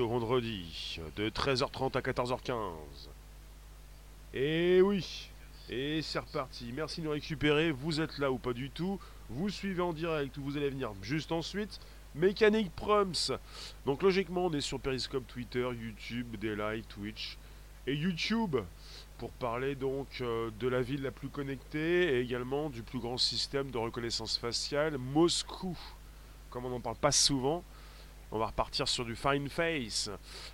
au vendredi de 13h30 à 14h15. Et oui, et c'est reparti. Merci de nous récupérer. Vous êtes là ou pas du tout? Vous suivez en direct ou vous allez venir juste ensuite. Mécanique Prums. Donc logiquement, on est sur Periscope, Twitter, YouTube, Daylight, Twitch et YouTube pour parler donc euh, de la ville la plus connectée et également du plus grand système de reconnaissance faciale, Moscou. Comme on n'en parle pas souvent, on va repartir sur du Fine Face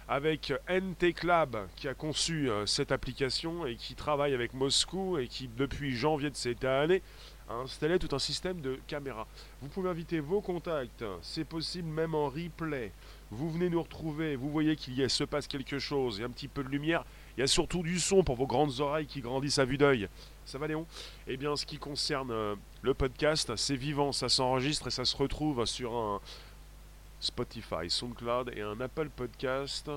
avec NT Lab qui a conçu euh, cette application et qui travaille avec Moscou et qui depuis janvier de cette année a installé tout un système de caméras. Vous pouvez inviter vos contacts, c'est possible même en replay. Vous venez nous retrouver, vous voyez qu'il y a, se passe quelque chose, il y a un petit peu de lumière, il y a surtout du son pour vos grandes oreilles qui grandissent à vue d'œil. Ça va Léon? Eh bien, ce qui concerne euh, le podcast, c'est vivant, ça s'enregistre et ça se retrouve sur un Spotify, SoundCloud et un Apple Podcast.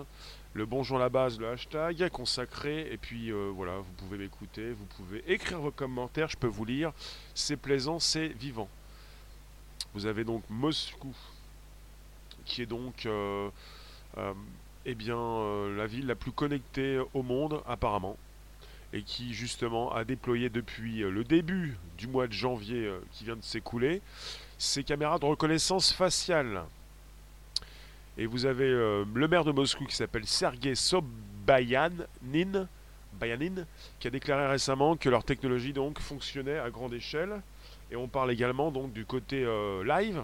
Le bonjour à la base, le hashtag consacré. Et puis euh, voilà, vous pouvez m'écouter, vous pouvez écrire vos commentaires, je peux vous lire. C'est plaisant, c'est vivant. Vous avez donc Moscou, qui est donc euh, eh bien, euh, la ville la plus connectée au monde apparemment, et qui justement a déployé depuis euh, le début du mois de janvier euh, qui vient de s'écouler ses caméras de reconnaissance faciale. Et vous avez le maire de Moscou qui s'appelle Sergei Sobayanin, Bayanin, qui a déclaré récemment que leur technologie donc fonctionnait à grande échelle. Et on parle également donc du côté live.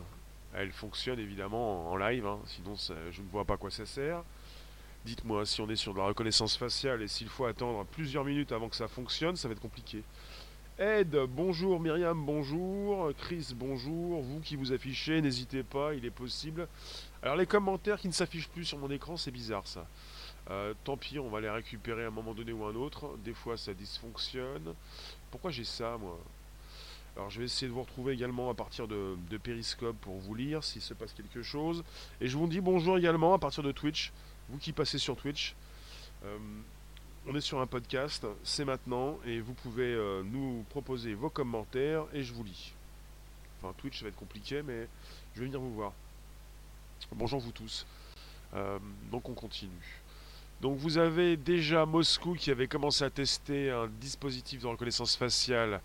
Elle fonctionne évidemment en live, hein, sinon je ne vois pas à quoi ça sert. Dites-moi, si on est sur de la reconnaissance faciale et s'il faut attendre plusieurs minutes avant que ça fonctionne, ça va être compliqué. Ed, bonjour, Myriam, bonjour, Chris, bonjour, vous qui vous affichez, n'hésitez pas, il est possible. Alors les commentaires qui ne s'affichent plus sur mon écran, c'est bizarre ça. Euh, tant pis, on va les récupérer à un moment donné ou un autre. Des fois ça dysfonctionne. Pourquoi j'ai ça moi? Alors je vais essayer de vous retrouver également à partir de, de Periscope pour vous lire s'il se passe quelque chose. Et je vous dis bonjour également à partir de Twitch vous qui passez sur Twitch. Euh, on est sur un podcast, c'est maintenant, et vous pouvez euh, nous proposer vos commentaires et je vous lis. Enfin, Twitch, ça va être compliqué, mais je vais venir vous voir. Bonjour vous tous. Euh, donc on continue. Donc vous avez déjà Moscou qui avait commencé à tester un dispositif de reconnaissance faciale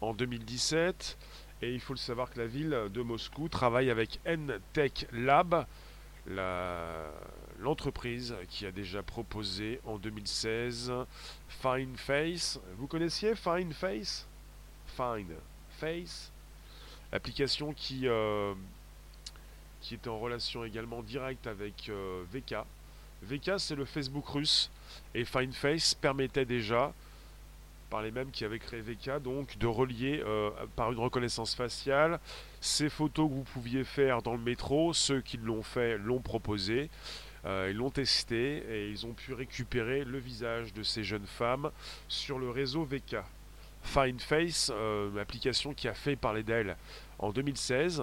en 2017. Et il faut le savoir que la ville de Moscou travaille avec N-Tech Lab, l'entreprise qui a déjà proposé en 2016 Fine Face. Vous connaissiez Fine Face? Fine Face? Application qui, euh, qui est en relation également directe avec euh, VK. VK c'est le Facebook russe et Fine Face permettait déjà par les mêmes qui avaient créé VK, donc de relier euh, par une reconnaissance faciale ces photos que vous pouviez faire dans le métro. Ceux qui l'ont fait l'ont proposé, euh, ils l'ont testé et ils ont pu récupérer le visage de ces jeunes femmes sur le réseau VK. Fine Face, euh, application qui a fait parler d'elle en 2016.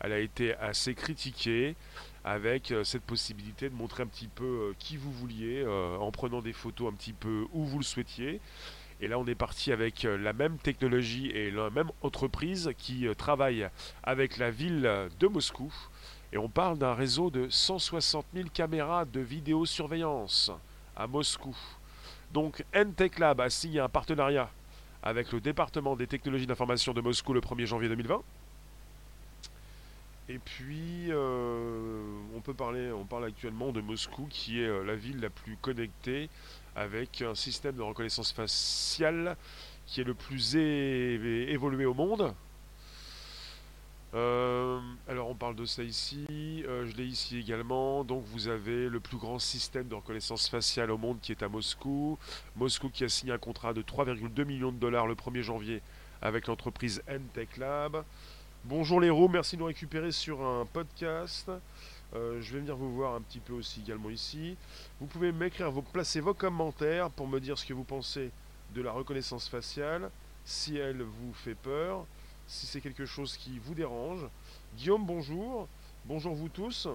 Elle a été assez critiquée avec cette possibilité de montrer un petit peu qui vous vouliez en prenant des photos un petit peu où vous le souhaitiez. Et là, on est parti avec euh, la même technologie et la même entreprise qui euh, travaille avec la ville de Moscou. Et on parle d'un réseau de 160 000 caméras de vidéosurveillance à Moscou. Donc NTech Lab a signé un partenariat avec le département des technologies d'information de Moscou le 1er janvier 2020. Et puis, euh, on peut parler, on parle actuellement de Moscou, qui est la ville la plus connectée avec un système de reconnaissance faciale qui est le plus évolué au monde. Euh, alors on parle de ça ici, euh, je l'ai ici également. Donc vous avez le plus grand système de reconnaissance faciale au monde qui est à Moscou. Moscou qui a signé un contrat de 3,2 millions de dollars le 1er janvier avec l'entreprise NTech Lab. Bonjour les roues, merci de nous récupérer sur un podcast. Euh, je vais venir vous voir un petit peu aussi également ici. Vous pouvez m'écrire, vous placer vos commentaires pour me dire ce que vous pensez de la reconnaissance faciale, si elle vous fait peur, si c'est quelque chose qui vous dérange. Guillaume, bonjour. Bonjour vous tous.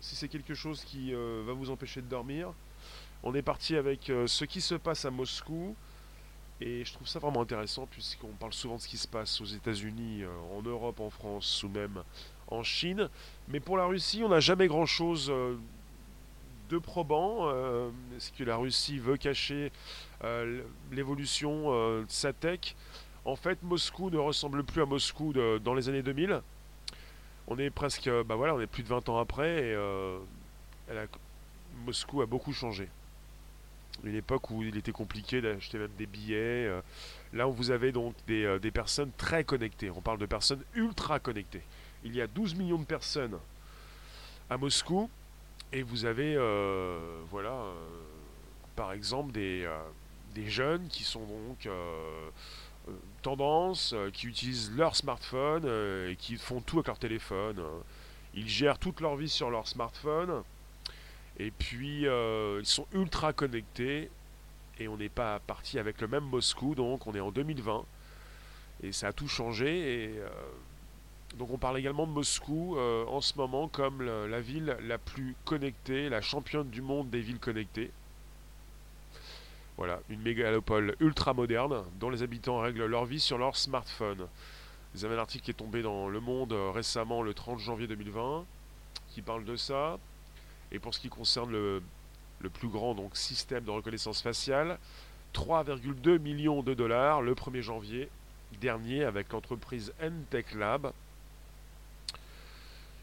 Si c'est quelque chose qui euh, va vous empêcher de dormir. On est parti avec euh, ce qui se passe à Moscou. Et je trouve ça vraiment intéressant puisqu'on parle souvent de ce qui se passe aux États-Unis, en Europe, en France ou même en Chine. Mais pour la Russie, on n'a jamais grand-chose de probant. Est-ce que la Russie veut cacher l'évolution de sa tech? En fait, Moscou ne ressemble plus à Moscou dans les années 2000. On est presque, bah voilà, on est plus de 20 ans après et Moscou a beaucoup changé une époque où il était compliqué d'acheter même des billets. Euh, là, vous avez donc euh, des, personnes très connectées. On parle de personnes ultra connectées. Il y a 12 millions de personnes à Moscou. Et vous avez, euh, voilà, par exemple, des, des, jeunes qui sont donc tendance, qui utilisent leur smartphone et qui font tout avec leur téléphone. Ils gèrent toute leur vie sur leur smartphone. Et puis, euh, ils sont ultra connectés. Et on n'est pas parti avec le même Moscou, donc on est en 2020. Et ça a tout changé. Et euh, donc on parle également de Moscou euh, en ce moment comme la ville la plus connectée, la championne du monde des villes connectées. Voilà, une mégalopole ultra moderne dont les habitants règlent leur vie sur leur smartphone. Vous avez un article qui est tombé dans Le Monde récemment, le 30 janvier 2020, qui parle de ça. Et pour ce qui concerne le, plus grand donc, système de reconnaissance faciale, 3,2 millions de dollars le 1er janvier dernier avec l'entreprise Entech Lab.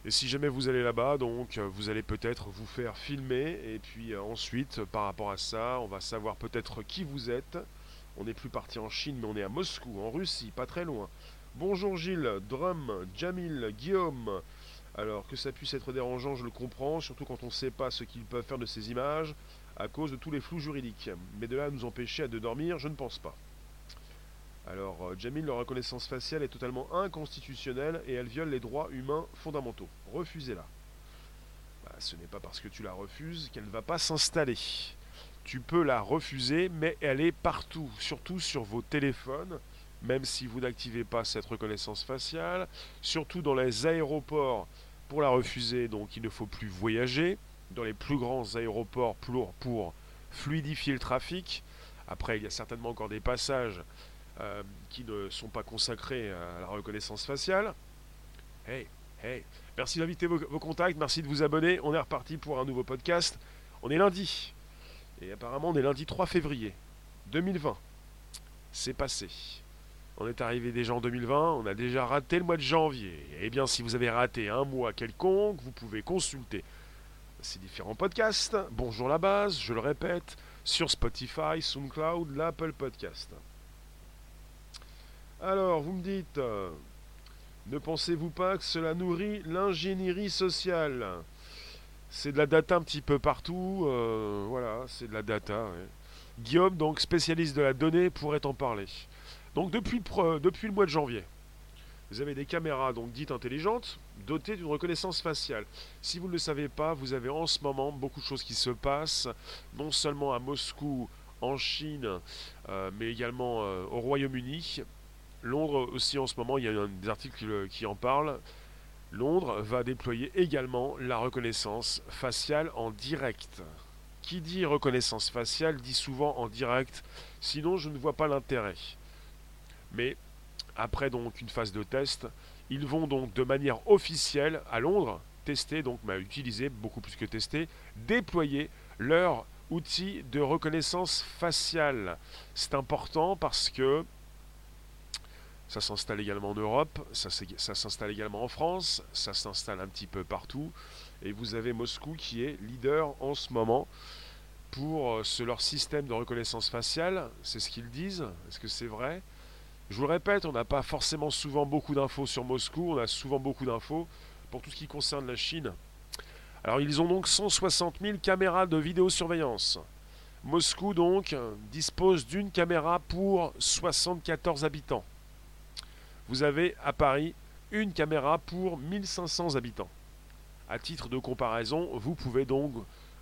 Et si jamais vous allez là-bas, donc vous allez peut-être vous faire filmer et puis euh, ensuite par rapport à ça, on va savoir peut-être qui vous êtes. On n'est plus parti en Chine, mais on est à Moscou, en Russie, pas très loin. Bonjour Gilles, Drum, Jamil, Guillaume, alors que ça puisse être dérangeant, je le comprends, surtout quand on ne sait pas ce qu'ils peuvent faire de ces images, à cause de tous les flous juridiques. Mais de là à nous empêcher de dormir, je ne pense pas. Alors, euh, Jamil, leur reconnaissance faciale est totalement inconstitutionnelle et elle viole les droits humains fondamentaux. Refusez-la. Bah, ce n'est pas parce que tu la refuses qu'elle ne va pas s'installer. Tu peux la refuser, mais elle est partout, surtout sur vos téléphones, même si vous n'activez pas cette reconnaissance faciale, surtout dans les aéroports pour la refuser, donc il ne faut plus voyager dans les plus grands aéroports pour, fluidifier le trafic. Après, il y a certainement encore des passages euh, qui ne sont pas consacrés à la reconnaissance faciale. Hey, hey, merci d'inviter vos, contacts, merci de vous abonner. On est reparti pour un nouveau podcast. On est lundi. Et apparemment, on est lundi 3 février 2020. C'est passé. On est arrivé déjà en 2020, on a déjà raté le mois de janvier. Eh bien, si vous avez raté un mois quelconque, vous pouvez consulter ces différents podcasts. Bonjour la base, je le répète, sur Spotify, SoundCloud, l'Apple Podcast. Alors, vous me dites, euh, ne pensez-vous pas que cela nourrit l'ingénierie sociale? C'est de la data un petit peu partout, euh, voilà, c'est de la data. Guillaume, donc spécialiste de la donnée, pourrait en parler. Donc depuis, le mois de janvier, vous avez des caméras donc dites intelligentes, dotées d'une reconnaissance faciale. Si vous ne le savez pas, vous avez en ce moment beaucoup de choses qui se passent, non seulement à Moscou, en Chine, euh, mais également euh, au Royaume-Uni. Londres aussi en ce moment, il y a des articles qui en parlent. Londres va déployer également la reconnaissance faciale en direct. Qui dit reconnaissance faciale dit souvent en direct, sinon je ne vois pas l'intérêt. Mais après donc une phase de test, ils vont donc de manière officielle à Londres tester, donc bah, utiliser beaucoup plus que tester, déployer leur outil de reconnaissance faciale. C'est important parce que ça s'installe également en Europe, ça, s'installe également en France, ça s'installe un petit peu partout. Et vous avez Moscou qui est leader en ce moment pour euh, leur système de reconnaissance faciale. C'est ce qu'ils disent. Est-ce que c'est vrai? Je vous le répète, on n'a pas forcément souvent beaucoup d'infos sur Moscou, on a souvent beaucoup d'infos pour tout ce qui concerne la Chine. Alors ils ont donc 160 000 caméras de vidéosurveillance. Moscou donc dispose d'une caméra pour 74 habitants. Vous avez à Paris une caméra pour 1500 habitants. À titre de comparaison, vous pouvez donc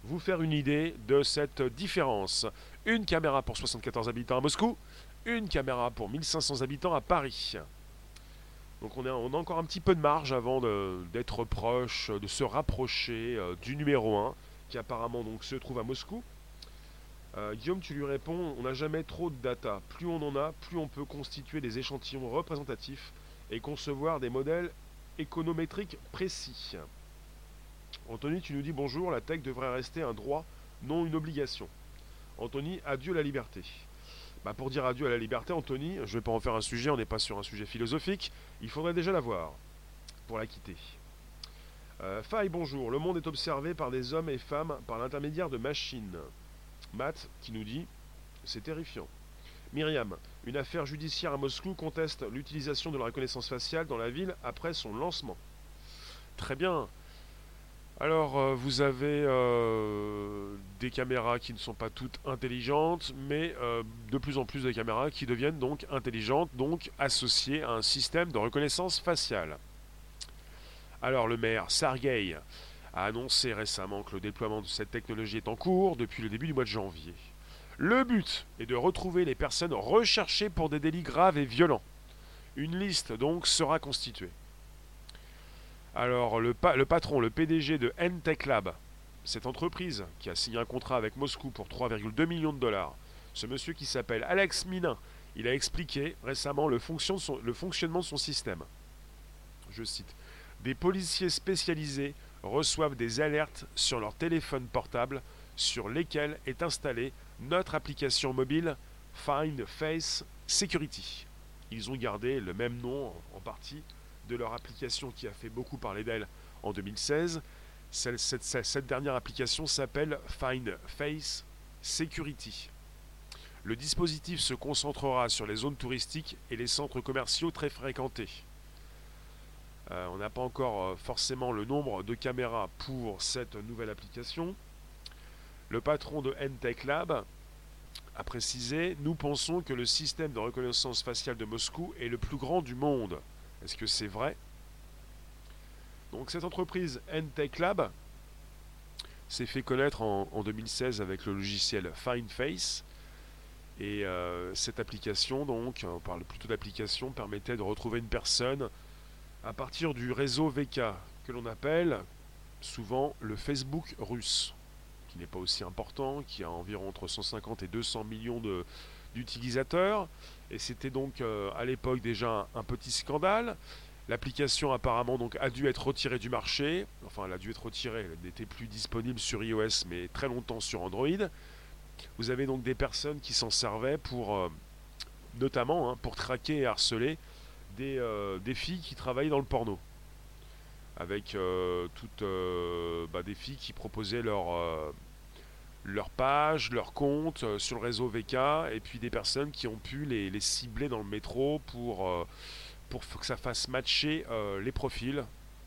vous faire une idée de cette différence. Une caméra pour 74 habitants à Moscou, une caméra pour 1500 habitants à Paris. Donc on, a encore un petit peu de marge avant d'être proche, de se rapprocher euh, du numéro 1, qui apparemment se trouve à Moscou. Euh, Guillaume, tu lui réponds, on n'a jamais trop de data. Plus on en a, plus on peut constituer des échantillons représentatifs et concevoir des modèles économétrique précis. Anthony, tu nous dis bonjour, la tech devrait rester un droit, non une obligation. Anthony, adieu la liberté. Bah pour dire adieu à la liberté, Anthony, je ne vais pas en faire un sujet, on n'est pas sur un sujet philosophique, il faudrait déjà l'avoir pour la quitter. Euh, Faille, bonjour. Le monde est observé par des hommes et femmes par l'intermédiaire de machines. Matt qui nous dit c'est terrifiant. Myriam, une affaire judiciaire à Moscou conteste l'utilisation de la reconnaissance faciale dans la ville après son lancement. Très bien. Alors, euh, vous avez euh, des caméras qui ne sont pas toutes intelligentes, mais euh, de plus en plus de caméras qui deviennent donc intelligentes, donc associées à un système de reconnaissance faciale. Alors, le maire Sergei a annoncé récemment que le déploiement de cette technologie est en cours depuis le début du mois de janvier. Le but est de retrouver les personnes recherchées pour des délits graves et violents. Une liste donc sera constituée. Alors, le, patron, le PDG de N-Tech Lab, cette entreprise qui a signé un contrat avec Moscou pour 3,2 millions de dollars, ce monsieur qui s'appelle Alex Minin, il a expliqué récemment le, le fonctionnement de son système. Je cite Des policiers spécialisés reçoivent des alertes sur leur téléphone portable sur lesquels est installée notre application mobile Find Face Security. Ils ont gardé le même nom en partie de leur application qui a fait beaucoup parler d'elle en 2016. Cette, dernière application s'appelle Find Face Security. Le dispositif se concentrera sur les zones touristiques et les centres commerciaux très fréquentés. Euh, on n'a pas encore euh, forcément le nombre de caméras pour cette nouvelle application. Le patron de N-Tech Lab a précisé Nous pensons que le système de reconnaissance faciale de Moscou est le plus grand du monde. Est-ce que c'est vrai? Donc cette entreprise N-Tech Lab s'est fait connaître en, 2016 avec le logiciel FindFace. Et euh, cette application, donc, on parle plutôt d'application, permettait de retrouver une personne à partir du réseau VK, que l'on appelle souvent le Facebook russe, qui n'est pas aussi important, qui a environ entre 150 et 200 millions d'utilisateurs. Et c'était donc euh, à l'époque déjà un, petit scandale. L'application apparemment donc a dû être retirée du marché. Enfin, elle a dû être retirée. Elle n'était plus disponible sur iOS, mais très longtemps sur Android. Vous avez donc des personnes qui s'en servaient pour, euh, notamment, hein, pour traquer et harceler des, euh, des, filles qui travaillaient dans le porno. Avec toutes bah, des filles qui proposaient leur leur page, leur compte euh, sur le réseau VK, et puis des personnes qui ont pu les, cibler dans le métro pour, euh, pour que ça fasse matcher euh, les profils,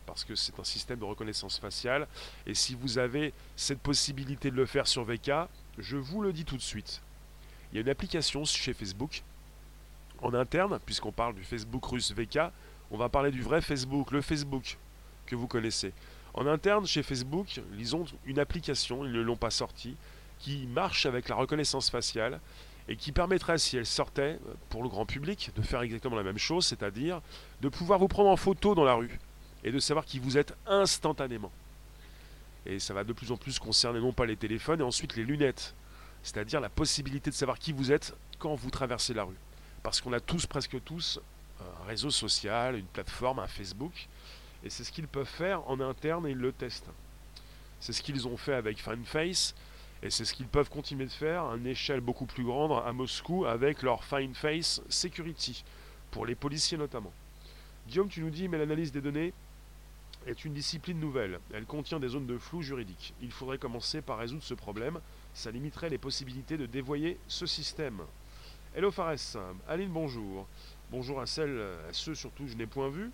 parce que c'est un système de reconnaissance faciale. Et si vous avez cette possibilité de le faire sur VK, je vous le dis tout de suite. Il y a une application chez Facebook, en interne, puisqu'on parle du Facebook russe VK, on va parler du vrai Facebook, le Facebook que vous connaissez. En interne, chez Facebook, ils ont une application, ils ne l'ont pas sortie, qui marche avec la reconnaissance faciale et qui permettrait, si elle sortait pour le grand public, de faire exactement la même chose, c'est-à-dire de pouvoir vous prendre en photo dans la rue et de savoir qui vous êtes instantanément. Et ça va de plus en plus concerner non pas les téléphones et ensuite les lunettes, c'est-à-dire la possibilité de savoir qui vous êtes quand vous traversez la rue. Parce qu'on a tous, presque tous, un réseau social, une plateforme, un Facebook, et c'est ce qu'ils peuvent faire en interne et ils le testent. C'est ce qu'ils ont fait avec FineFace et c'est ce qu'ils peuvent continuer de faire à une échelle beaucoup plus grande à Moscou avec leur FineFace Security, pour les policiers notamment. Guillaume, tu nous dis, mais l'analyse des données est une discipline nouvelle. Elle contient des zones de flou juridique. Il faudrait commencer par résoudre ce problème. Ça limiterait les possibilités de dévoyer ce système. Hello Fares, Aline, bonjour. Bonjour à celles, à ceux surtout, je n'ai point vu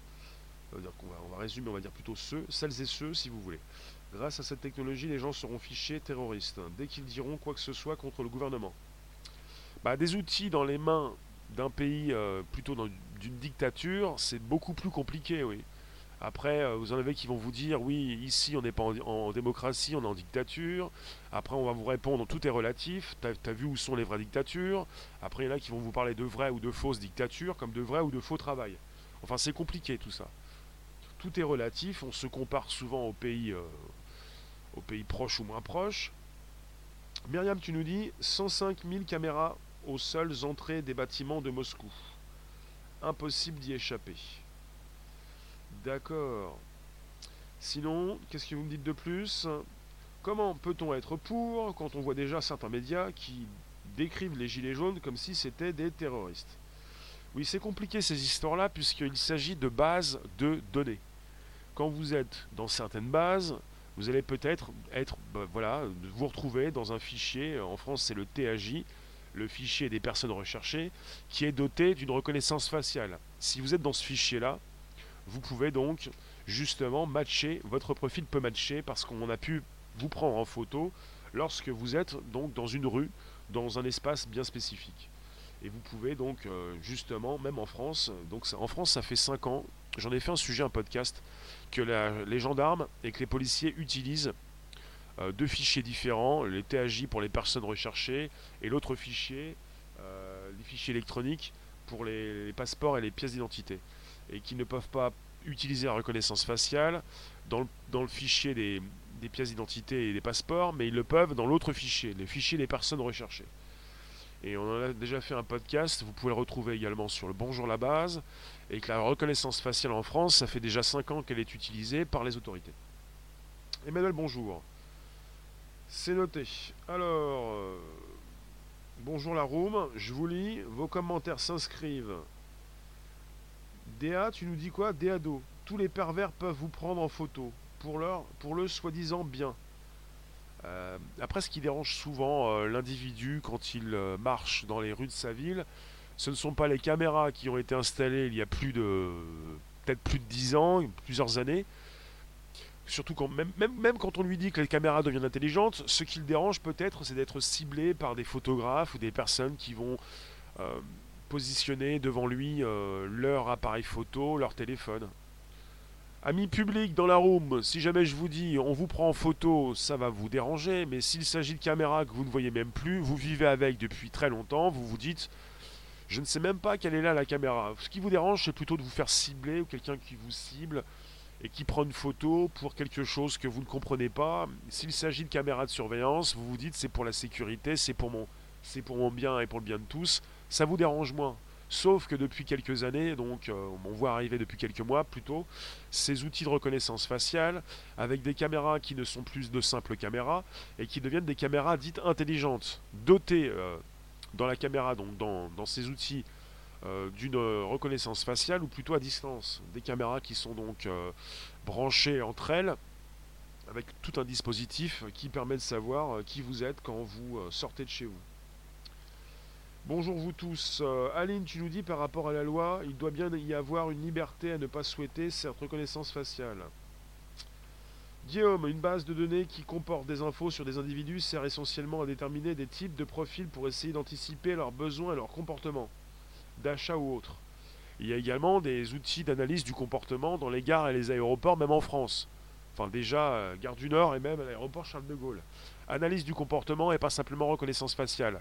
on va résumer, on va dire plutôt ceux, celles et ceux si vous voulez. Grâce à cette technologie, les gens seront fichés terroristes dès qu'ils diront quoi que ce soit contre le gouvernement. Bah, des outils dans les mains d'un pays euh, plutôt d'une dictature, c'est beaucoup plus compliqué, oui. Après, euh, vous en avez qui vont vous dire oui, ici on n'est pas en, démocratie, on est en dictature. Après, on va vous répondre tout est relatif. T'as as vu où sont les vraies dictatures Après, il y en a qui vont vous parler de vraies ou de fausses dictatures, comme de vrais ou de faux travail. Enfin, c'est compliqué tout ça tout est relatif. On se compare souvent aux pays, euh, aux pays proches ou moins proches. Myriam, tu nous dis 105 000 caméras aux seules entrées des bâtiments de Moscou. Impossible d'y échapper. D'accord. Sinon, qu'est-ce que vous me dites de plus? Comment peut-on être pour quand on voit déjà certains médias qui décrivent les gilets jaunes comme si c'était des terroristes? Oui, c'est compliqué ces histoires-là puisqu'il s'agit de bases de données. Quand vous êtes dans certaines bases, vous allez peut-être être, bah, voilà, vous retrouver dans un fichier, en France c'est le TAJ, le fichier des personnes recherchées, qui est doté d'une reconnaissance faciale. Si vous êtes dans ce fichier-là, vous pouvez donc justement matcher, votre profil peut matcher parce qu'on a pu vous prendre en photo lorsque vous êtes donc dans une rue, dans un espace bien spécifique. Et vous pouvez donc euh, justement, même en France, en France ça fait 5 ans, j'en ai fait un sujet, un podcast, que les gendarmes et que les policiers utilisent euh, deux fichiers différents, les TAJ pour les personnes recherchées et l'autre fichier, euh, les fichiers électroniques pour les, passeports et les pièces d'identité. Et qui ne peuvent pas utiliser la reconnaissance faciale dans le, fichier des pièces d'identité et des passeports, mais ils le peuvent dans l'autre fichier, les fichiers des personnes recherchées. Et on en a déjà fait un podcast, vous pouvez le retrouver également sur le Bonjour la base, et que la reconnaissance faciale en France, ça fait déjà 5 ans qu'elle est utilisée par les autorités. Emmanuel, bonjour. C'est noté. Alors, euh, bonjour la room, je vous lis, vos commentaires s'inscrivent. Déa, tu nous dis quoi? Déado. Tous les pervers peuvent vous prendre en photo, pour, le soi-disant bien. Euh, après, ce qui dérange souvent euh, l'individu quand il euh, marche dans les rues de sa ville, ce ne sont pas les caméras qui ont été installées il y a plus de peut-être plus de 10 ans, plusieurs années. Surtout quand même, même, même, quand on lui dit que les caméras deviennent intelligentes, ce qui le dérange peut-être, c'est d'être ciblé par des photographes ou des personnes qui vont positionner devant lui leur appareil photo, leur téléphone. Amis publics dans la room, si jamais je vous dis on vous prend en photo, ça va vous déranger, mais s'il s'agit de caméras que vous ne voyez même plus, vous vivez avec depuis très longtemps, vous vous dites je ne sais même pas quelle est là la caméra. Ce qui vous dérange, c'est plutôt de vous faire cibler ou quelqu'un qui vous cible et qui prend une photo pour quelque chose que vous ne comprenez pas. S'il s'agit de caméras de surveillance, vous vous dites c'est pour la sécurité, c'est pour mon c'est pour mon bien et pour le bien de tous, ça vous dérange moins? Sauf que depuis quelques années, donc euh, on voit arriver depuis quelques mois plutôt, ces outils de reconnaissance faciale avec des caméras qui ne sont plus de simples caméras et qui deviennent des caméras dites intelligentes, dotées euh, dans la caméra, donc dans, ces outils euh, d'une reconnaissance faciale ou plutôt à distance. Des caméras qui sont donc branchées entre elles avec tout un dispositif qui permet de savoir qui vous êtes quand vous sortez de chez vous. Bonjour vous tous. Euh, Aline, tu nous dis par rapport à la loi, il doit bien y avoir une liberté à ne pas souhaiter cette reconnaissance faciale. Guillaume, une base de données qui comporte des infos sur des individus sert essentiellement à déterminer des types de profils pour essayer d'anticiper leurs besoins et leurs comportements, d'achat ou autres. Il y a également des outils d'analyse du comportement dans les gares et les aéroports, même en France. Enfin déjà, euh, Gare du Nord et même à l'aéroport Charles de Gaulle. Analyse du comportement et pas simplement reconnaissance faciale.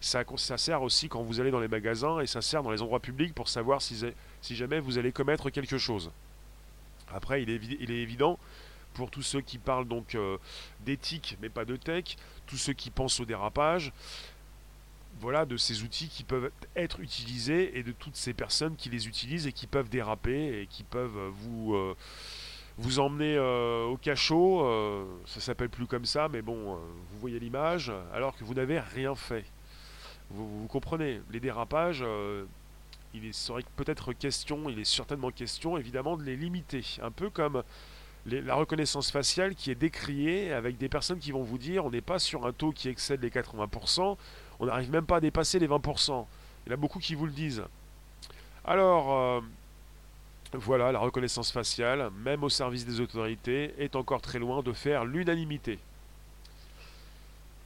Ça, sert aussi quand vous allez dans les magasins et ça sert dans les endroits publics pour savoir si, jamais vous allez commettre quelque chose. Après, il est, évident pour tous ceux qui parlent donc euh, d'éthique mais pas de tech, tous ceux qui pensent au dérapage, voilà, de ces outils qui peuvent être utilisés et de toutes ces personnes qui les utilisent et qui peuvent déraper et qui peuvent vous, euh, vous emmener euh, au cachot, euh, ça s'appelle plus comme ça, mais bon, euh, vous voyez l'image, alors que vous n'avez rien fait. Vous, comprenez, les dérapages, il serait peut-être question, il est certainement question évidemment de les limiter, un peu comme la reconnaissance faciale qui est décriée avec des personnes qui vont vous dire on n'est pas sur un taux qui excède les 80%, on n'arrive même pas à dépasser les 20%. Il y en a beaucoup qui vous le disent. Alors, voilà, la reconnaissance faciale, même au service des autorités, est encore très loin de faire l'unanimité.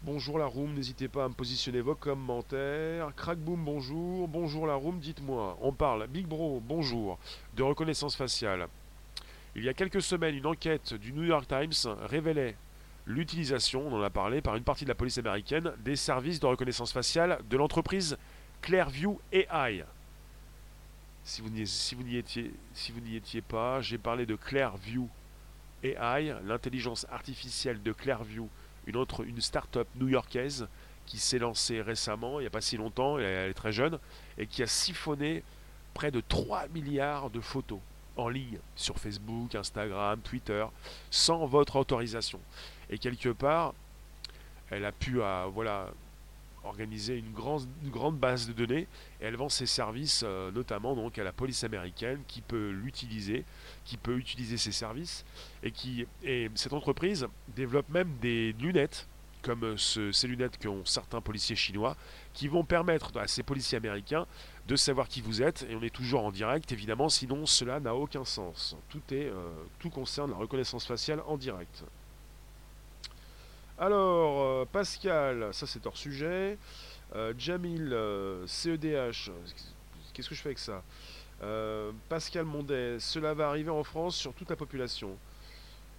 Bonjour la room, n'hésitez pas à me positionner vos commentaires. Crackboom, bonjour. Bonjour la room, dites-moi. On parle, Big Bro, bonjour, de reconnaissance faciale. Il y a quelques semaines, une enquête du New York Times révélait l'utilisation, on en a parlé, par une partie de la police américaine, des services de reconnaissance faciale de l'entreprise Clearview AI. Si vous n'y étiez, pas, j'ai parlé de Clearview AI, l'intelligence artificielle de Clearview, une autre, une start-up new-yorkaise qui s'est lancée récemment, il n'y a pas si longtemps, elle est très jeune, et qui a siphonné près de 3 milliards de photos. en ligne sur Facebook, Instagram, Twitter, sans votre autorisation. Et quelque part, elle a pu euh, voilà, organiser une, grande base de données et elle vend ses services euh, notamment donc à la police américaine qui peut l'utiliser, qui peut utiliser ses services et qui et cette entreprise développe même des lunettes comme ces lunettes qu'ont certains policiers chinois qui vont permettre à ces policiers américains de savoir qui vous êtes et on est toujours en direct évidemment sinon cela n'a aucun sens. Tout est euh, tout concerne la reconnaissance faciale en direct. Alors, euh, Pascal, ça c'est hors sujet. Euh, Jamil, CEDH, euh, qu'est-ce que je fais avec ça Pascal Mondet, cela va arriver en France sur toute la population.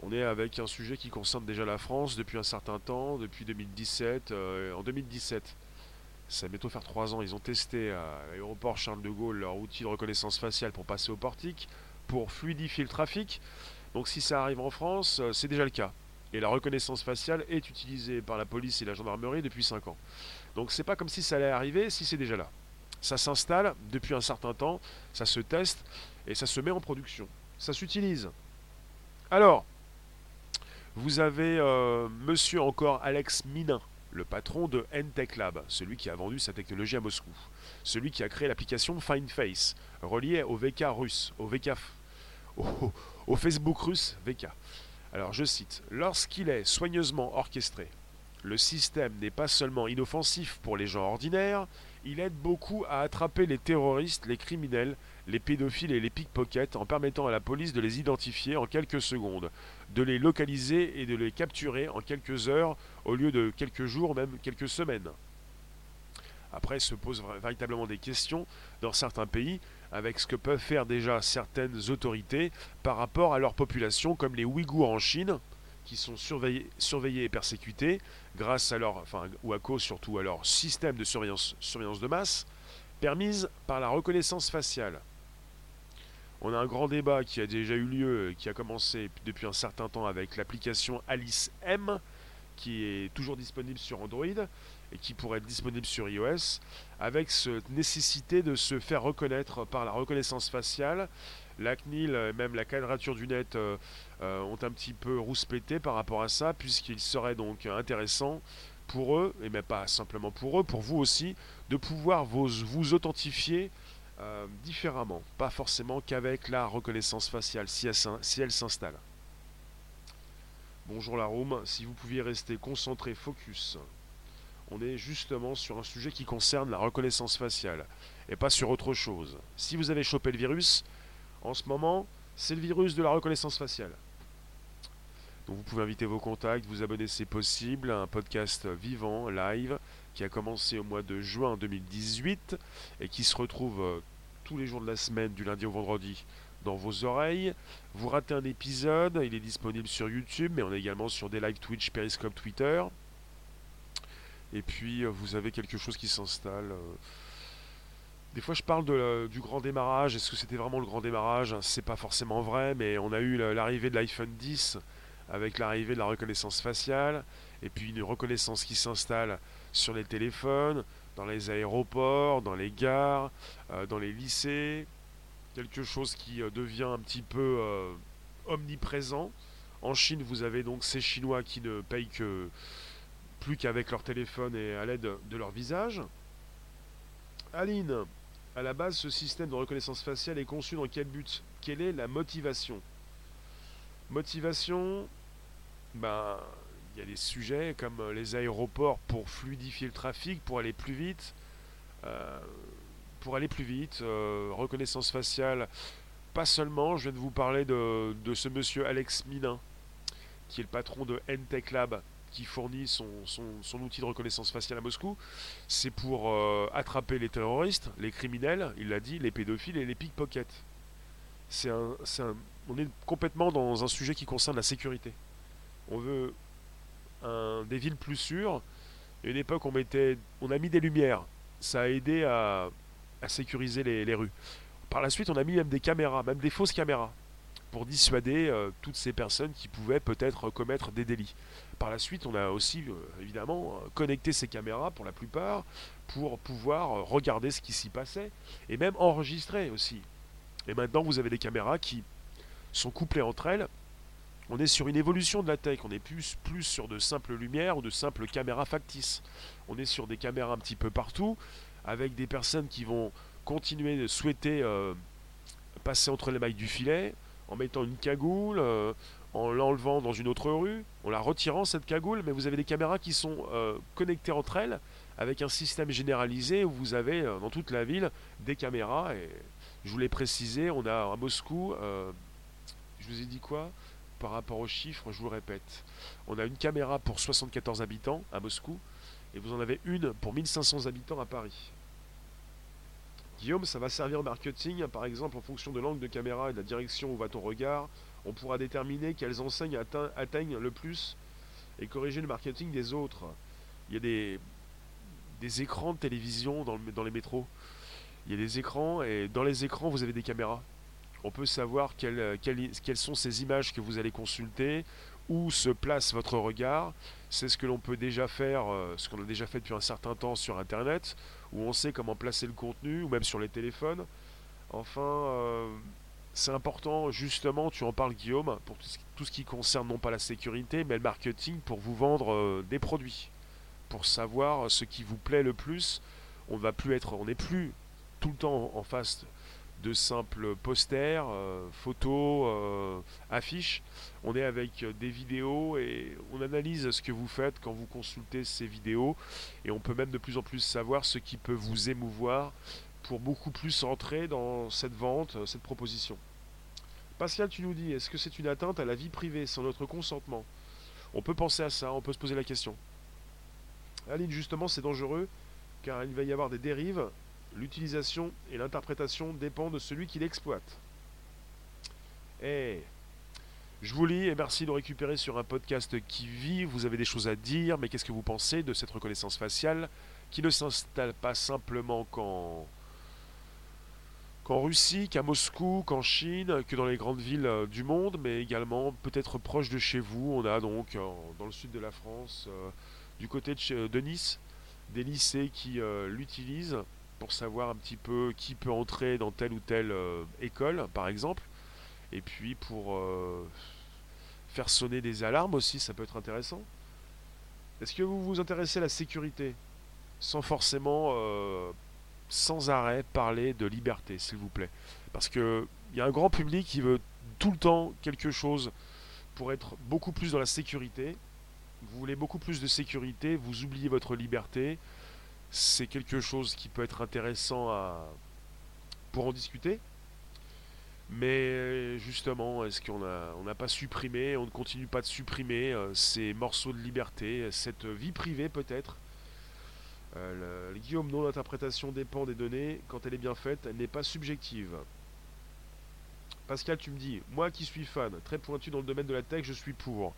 On est avec un sujet qui concerne déjà la France depuis un certain temps, depuis 2017. en 2017, ça va bientôt faire trois ans, ils ont testé à l'aéroport Charles de Gaulle leur outil de reconnaissance faciale pour passer au portique, pour fluidifier le trafic. Donc si ça arrive en France, c'est déjà le cas. Et la reconnaissance faciale est utilisée par la police et la gendarmerie depuis 5 ans. Donc c'est pas comme si ça allait arriver si c'est déjà là. Ça s'installe depuis un certain temps, ça se teste et ça se met en production. Ça s'utilise. Alors, vous avez euh, monsieur encore Alex Minin, le patron de Entech Lab, celui qui a vendu sa technologie à Moscou, celui qui a créé l'application FindFace, reliée au VK russe, au VK, au Facebook russe VK. Alors je cite, Lorsqu'il est soigneusement orchestré, le système n'est pas seulement inoffensif pour les gens ordinaires, il aide beaucoup à attraper les terroristes, les criminels, les pédophiles et les pickpockets en permettant à la police de les identifier en quelques secondes, de les localiser et de les capturer en quelques heures au lieu de quelques jours, même quelques semaines. Après se posent véritablement des questions dans certains pays avec ce que peuvent faire déjà certaines autorités par rapport à leur population, comme les Ouïghours en Chine, qui sont surveillés, et persécutés grâce à leur, ou à cause surtout à leur système de surveillance, surveillance de masse, permise par la reconnaissance faciale. On a un grand débat qui a déjà eu lieu, qui a commencé depuis un certain temps avec l'application Alice M, qui est toujours disponible sur Android et qui pourrait être disponible sur iOS, avec cette nécessité de se faire reconnaître par la reconnaissance faciale. La CNIL et même la quadrature du net euh, euh, ont un petit peu rouspété par rapport à ça, puisqu'il serait donc intéressant pour eux, et même pas simplement pour eux, pour vous aussi, de pouvoir vous, vous authentifier euh, différemment, pas forcément qu'avec la reconnaissance faciale, si elle s'installe. Bonjour la room, si vous pouviez rester concentré, focus. On est justement sur un sujet qui concerne la reconnaissance faciale et pas sur autre chose. Si vous avez chopé le virus, en ce moment, c'est le virus de la reconnaissance faciale. Donc vous pouvez inviter vos contacts, vous abonner si possible à un podcast vivant, live, qui a commencé au mois de juin 2018 et qui se retrouve euh, tous les jours de la semaine, du lundi au vendredi, dans vos oreilles. Vous ratez un épisode, il est disponible sur YouTube, mais on est également sur des live Twitch, Periscope, Twitter. Et puis euh, vous avez quelque chose qui s'installe. Euh. Des fois, je parle du grand démarrage. Est-ce que c'était vraiment le grand démarrage? C'est pas forcément vrai, mais on a eu l'arrivée de l'iPhone 10 avec l'arrivée de la reconnaissance faciale, et puis une reconnaissance qui s'installe sur les téléphones, dans les aéroports, dans les gares, euh, dans les lycées, quelque chose qui devient un petit peu omniprésent. En Chine, vous avez donc ces Chinois qui ne payent que plus qu'avec leur téléphone et à l'aide de leur visage. Aline, à la base, ce système de reconnaissance faciale est conçu dans quel but? Quelle est la motivation? Motivation, ben, il y a des sujets comme les aéroports pour fluidifier le trafic, pour aller plus vite. Euh, euh, reconnaissance faciale, pas seulement, je viens de vous parler de, ce monsieur Alex Minin, qui est le patron de Entech Lab, qui fournit son, son, outil de reconnaissance faciale à Moscou, c'est pour euh, attraper les terroristes, les criminels, il l'a dit, les pédophiles et les pickpockets. C'est un, un, on est complètement dans un sujet qui concerne la sécurité. On veut des villes plus sûres. À une époque, on, mettait, on a mis des lumières. Ça a aidé à, à sécuriser les, rues. Par la suite, on a mis même des caméras, même des fausses caméras, pour dissuader euh, toutes ces personnes qui pouvaient peut-être commettre des délits. Par la suite, on a aussi, euh, évidemment, euh, connecté ces caméras, pour la plupart, pour pouvoir regarder ce qui s'y passait, et même enregistrer aussi. Et maintenant, vous avez des caméras qui sont couplées entre elles. On est sur une évolution de la tech, on est plus, sur de simples lumières ou de simples caméras factices. On est sur des caméras un petit peu partout, avec des personnes qui vont continuer de souhaiter passer entre les mailles du filet, en mettant une cagoule, euh, en l'enlevant dans une autre rue, en la retirant cette cagoule, mais vous avez des caméras qui sont euh, connectées entre elles avec un système généralisé où vous avez dans toute la ville des caméras. Et je vous l'ai précisé, on a à Moscou, je vous ai dit quoi? Par rapport aux chiffres, je vous le répète. On a une caméra pour 74 habitants à Moscou et vous en avez une pour 1500 habitants à Paris. Guillaume, ça va servir au marketing, par exemple en fonction de l'angle de caméra et de la direction où va ton regard, on pourra déterminer quelles enseignes atteignent le plus et corriger le marketing des autres. Il y a des, écrans de télévision dans, les métros. Il y a des écrans et dans les écrans vous avez des caméras on peut savoir quelles, sont ces images que vous allez consulter, où se place votre regard. C'est ce que l'on peut déjà faire, euh, ce qu'on a déjà fait depuis un certain temps sur Internet, où on sait comment placer le contenu, ou même sur les téléphones. Enfin, euh, c'est important, justement, tu en parles Guillaume, pour tout ce qui concerne non pas la sécurité, mais le marketing, pour vous vendre euh, des produits, pour savoir ce qui vous plaît le plus. On va plus être, on n'est plus tout le temps en face de simples posters, euh, photos, euh, affiches. On est avec des vidéos et on analyse ce que vous faites quand vous consultez ces vidéos et on peut même de plus en plus savoir ce qui peut vous émouvoir pour beaucoup plus entrer dans cette vente, cette proposition. Pascal, tu nous dis, est-ce que c'est une atteinte à la vie privée sans notre consentement? On peut penser à ça, on peut se poser la question. Aline, justement, c'est dangereux car il va y avoir des dérives L'utilisation et l'interprétation dépendent de celui qui l'exploite. Eh, je vous lis et merci de récupérer sur un podcast qui vit. Vous avez des choses à dire, mais qu'est-ce que vous pensez de cette reconnaissance faciale qui ne s'installe pas simplement qu'en qu'en Russie, qu'à Moscou, qu'en Chine, que dans les grandes villes euh, du monde, mais également peut-être proche de chez vous. On a donc dans le sud de la France, euh, du côté de, Nice, des lycées qui euh, l'utilisent pour savoir un petit peu qui peut entrer dans telle ou telle euh, école, par exemple. Et puis pour euh, faire sonner des alarmes aussi, ça peut être intéressant. Est-ce que vous vous intéressez à la sécurité sans forcément, euh, sans arrêt, parler de liberté, s'il vous plaît? Parce qu'il y a un grand public qui veut tout le temps quelque chose pour être beaucoup plus dans la sécurité. Vous voulez beaucoup plus de sécurité, vous oubliez votre liberté, c'est quelque chose qui peut être intéressant à, pour en discuter. Mais justement, est-ce qu'on n'a pas supprimé, on ne continue pas de supprimer euh, ces morceaux de liberté, cette vie privée peut-être? Euh, le, Guillaume, non, l'interprétation dépend des données. Quand elle est bien faite, elle n'est pas subjective. Pascal, tu me dis, moi qui suis fan, très pointu dans le domaine de la tech, je suis pour.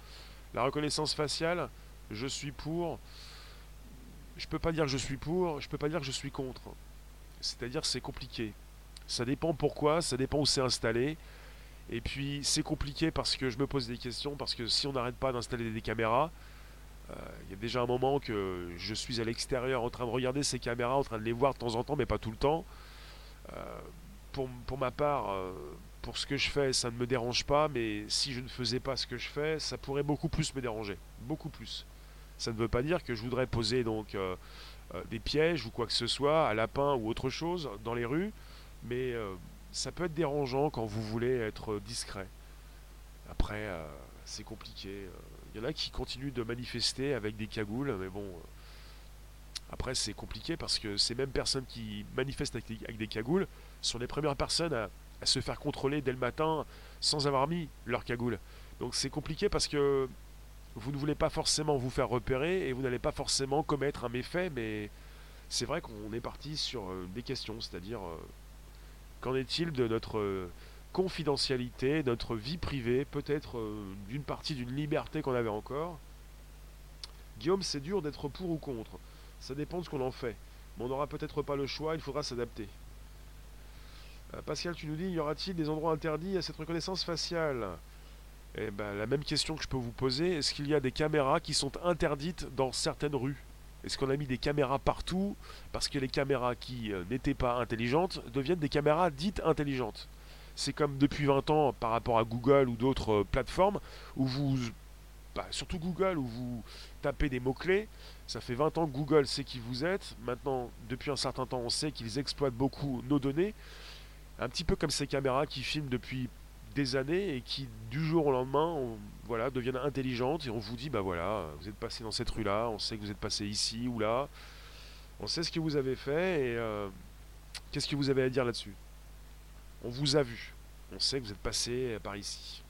La reconnaissance faciale, je suis pour je peux pas dire que je suis pour, je peux pas dire que je suis contre. C'est-à-dire c'est compliqué. Ça dépend pourquoi, ça dépend où c'est installé. Et puis c'est compliqué parce que je me pose des questions, parce que si on n'arrête pas d'installer des caméras, euh, il y a déjà un moment que je suis à l'extérieur en train de regarder ces caméras, en train de les voir de temps en temps, mais pas tout le temps. Euh, pour, ma part, euh, pour ce que je fais, ça ne me dérange pas, mais si je ne faisais pas ce que je fais, ça pourrait beaucoup plus me déranger. Beaucoup plus. Ça ne veut pas dire que je voudrais poser donc euh, euh, des pièges ou quoi que ce soit, à lapin ou autre chose, dans les rues, mais euh, ça peut être dérangeant quand vous voulez être discret. Après, c'est compliqué. Il y en a qui continuent de manifester avec des cagoules, mais bon. Après, c'est compliqué parce que ces mêmes personnes qui manifestent avec des, cagoules sont les premières personnes à, à, se faire contrôler dès le matin sans avoir mis leur cagoule. Donc c'est compliqué parce que vous ne voulez pas forcément vous faire repérer et vous n'allez pas forcément commettre un méfait, mais c'est vrai qu'on est parti sur euh, des questions, c'est-à-dire euh, qu'en est-il de notre euh, confidentialité, notre vie privée, peut-être d'une partie d'une liberté qu'on avait encore? Guillaume, c'est dur d'être pour ou contre. Ça dépend de ce qu'on en fait. Mais on n'aura peut-être pas le choix, il faudra s'adapter. Pascal, tu nous dis, y aura-t-il des endroits interdits à cette reconnaissance faciale? Eh ben, la même question que je peux vous poser, est-ce qu'il y a des caméras qui sont interdites dans certaines rues? Est-ce qu'on a mis des caméras partout parce que les caméras qui euh, n'étaient pas intelligentes deviennent des caméras dites intelligentes? C'est comme depuis 20 ans par rapport à Google ou d'autres euh, plateformes où vous, bah, surtout Google, où vous tapez des mots-clés. Ça fait 20 ans que Google sait qui vous êtes. Maintenant, depuis un certain temps, on sait qu'ils exploitent beaucoup nos données. Un petit peu comme ces caméras qui filment depuis années et qui, du jour au lendemain, voilà, deviennent intelligentes et on vous dit, bah voilà, vous êtes passé dans cette rue-là, on sait que vous êtes passé ici ou là, on sait ce que vous avez fait et euh, qu'est-ce que vous avez à dire là-dessus? On vous a vu, on sait que vous êtes passé par ici.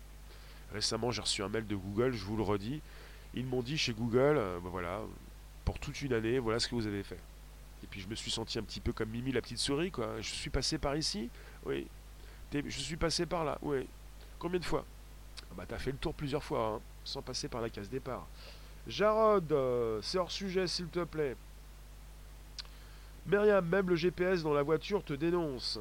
Récemment, j'ai reçu un mail de Google, je vous le redis. Ils m'ont dit chez Google, euh, bah voilà, pour toute une année, voilà ce que vous avez fait. Et puis je me suis senti un petit peu comme Mimi la petite souris, quoi. Je suis passé par ici? Oui. Je suis passé par là? Oui. Combien de fois ah Bah t'as fait le tour plusieurs fois, hein, sans passer par la case départ. Jarod, euh, c'est hors sujet s'il te plaît. Myriam, même le GPS dans la voiture te dénonce.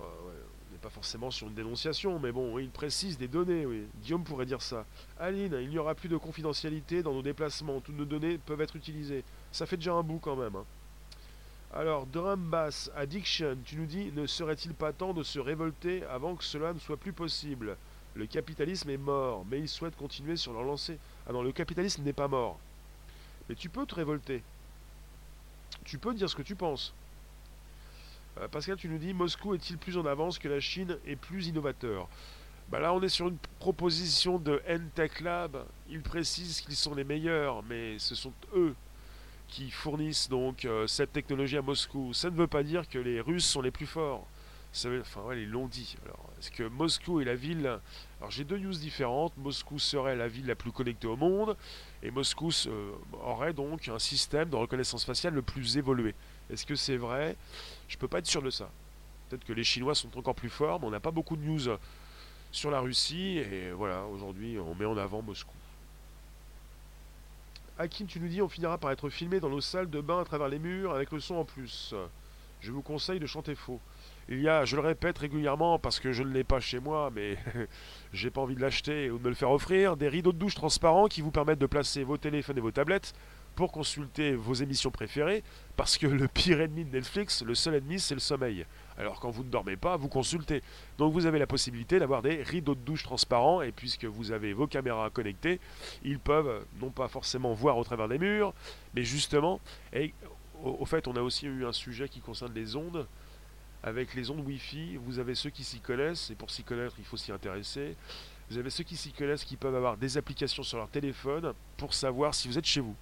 Ah on n'est pas forcément sur une dénonciation, mais bon, il précise des données, oui. Guillaume pourrait dire ça. Aline, il n'y aura plus de confidentialité dans nos déplacements. Toutes nos données peuvent être utilisées. Ça fait déjà un bout quand même. Hein. Alors, Drum Bass Addiction, tu nous dis, ne serait-il pas temps de se révolter avant que cela ne soit plus possible? Le capitalisme est mort, mais ils souhaitent continuer sur leur lancée. Ah non, le capitalisme n'est pas mort. Mais tu peux te révolter. Tu peux dire ce que tu penses. Euh, Pascal, tu nous dis, Moscou est-il plus en avance que la Chine et plus innovateur? Bah Là, on est sur une proposition de N-Tech Lab. Ils précisent qu'ils sont les meilleurs, mais ce sont eux qui fournissent donc euh, cette technologie à Moscou. Ça ne veut pas dire que les Russes sont les plus forts. Enfin, ouais, ils l'ont dit. Alors, est-ce que Moscou est la ville. Alors, j'ai deux news différentes. Moscou serait la ville la plus connectée au monde. Et Moscou euh, aurait donc un système de reconnaissance faciale le plus évolué. Est-ce que c'est vrai? Je peux pas être sûr de ça. Peut-être que les Chinois sont encore plus forts, mais on n'a pas beaucoup de news sur la Russie. Et voilà, aujourd'hui, on met en avant Moscou. Hakim, tu nous dis, on finira par être filmé dans nos salles de bain à travers les murs avec le son en plus. Je vous conseille de chanter faux. Il y a, je le répète régulièrement parce que je ne l'ai pas chez moi, mais j'ai pas envie de l'acheter ou de me le faire offrir, des rideaux de douche transparents qui vous permettent de placer vos téléphones et vos tablettes pour consulter vos émissions préférées, parce que le pire ennemi de Netflix, le seul ennemi, c'est le sommeil. Alors quand vous ne dormez pas, vous consultez. Donc vous avez la possibilité d'avoir des rideaux de douche transparents, et puisque vous avez vos caméras connectées, ils peuvent non pas forcément voir au travers des murs, mais justement, et au, fait on a aussi eu un sujet qui concerne les ondes. Avec les ondes Wi-Fi, vous avez ceux qui s'y connaissent, et pour s'y connaître, il faut s'y intéresser. Vous avez ceux qui s'y connaissent qui peuvent avoir des applications sur leur téléphone pour savoir si vous êtes chez vous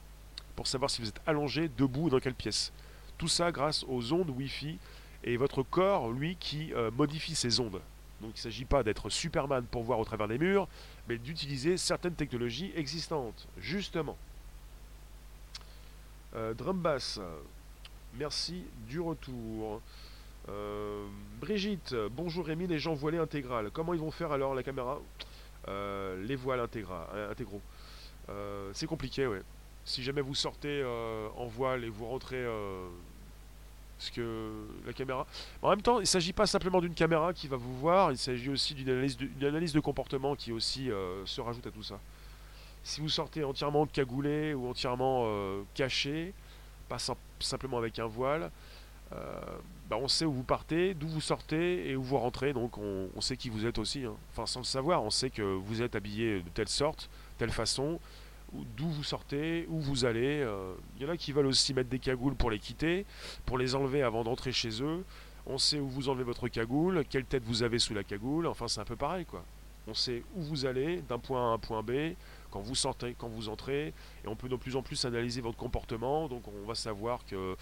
pour savoir si vous êtes allongé, debout ou dans quelle pièce. Tout ça grâce aux ondes Wi-Fi et votre corps, lui, qui euh, modifie ces ondes. Donc il ne s'agit pas d'être Superman pour voir au travers des murs, mais d'utiliser certaines technologies existantes, justement. Euh, drum bass, merci du retour. Euh, Brigitte, bonjour Rémi, les gens voilés intégrales. Comment ils vont faire alors la caméra? Les voiles intégraux. c'est compliqué, ouais si jamais vous sortez euh, en voile et vous rentrez euh, ce que la caméra. En même temps, il ne s'agit pas simplement d'une caméra qui va vous voir, il s'agit aussi d'une analyse, de, analyse de comportement qui aussi euh, se rajoute à tout ça. Si vous sortez entièrement cagoulé ou entièrement caché, pas simplement avec un voile, bah, on sait où vous partez, d'où vous sortez et où vous rentrez, donc on, sait qui vous êtes aussi. Hein. Enfin, sans le savoir, on sait que vous êtes habillé de telle sorte, telle façon, d'où vous sortez, où vous allez. Euh, il y en a qui veulent aussi mettre des cagoules pour les quitter, pour les enlever avant d'entrer chez eux. On sait où vous enlevez votre cagoule, quelle tête vous avez sous la cagoule, enfin c'est un peu pareil quoi. On sait où vous allez, d'un point A à un point B, quand vous sortez, quand vous entrez, et on peut de plus en plus analyser votre comportement, donc on va savoir que,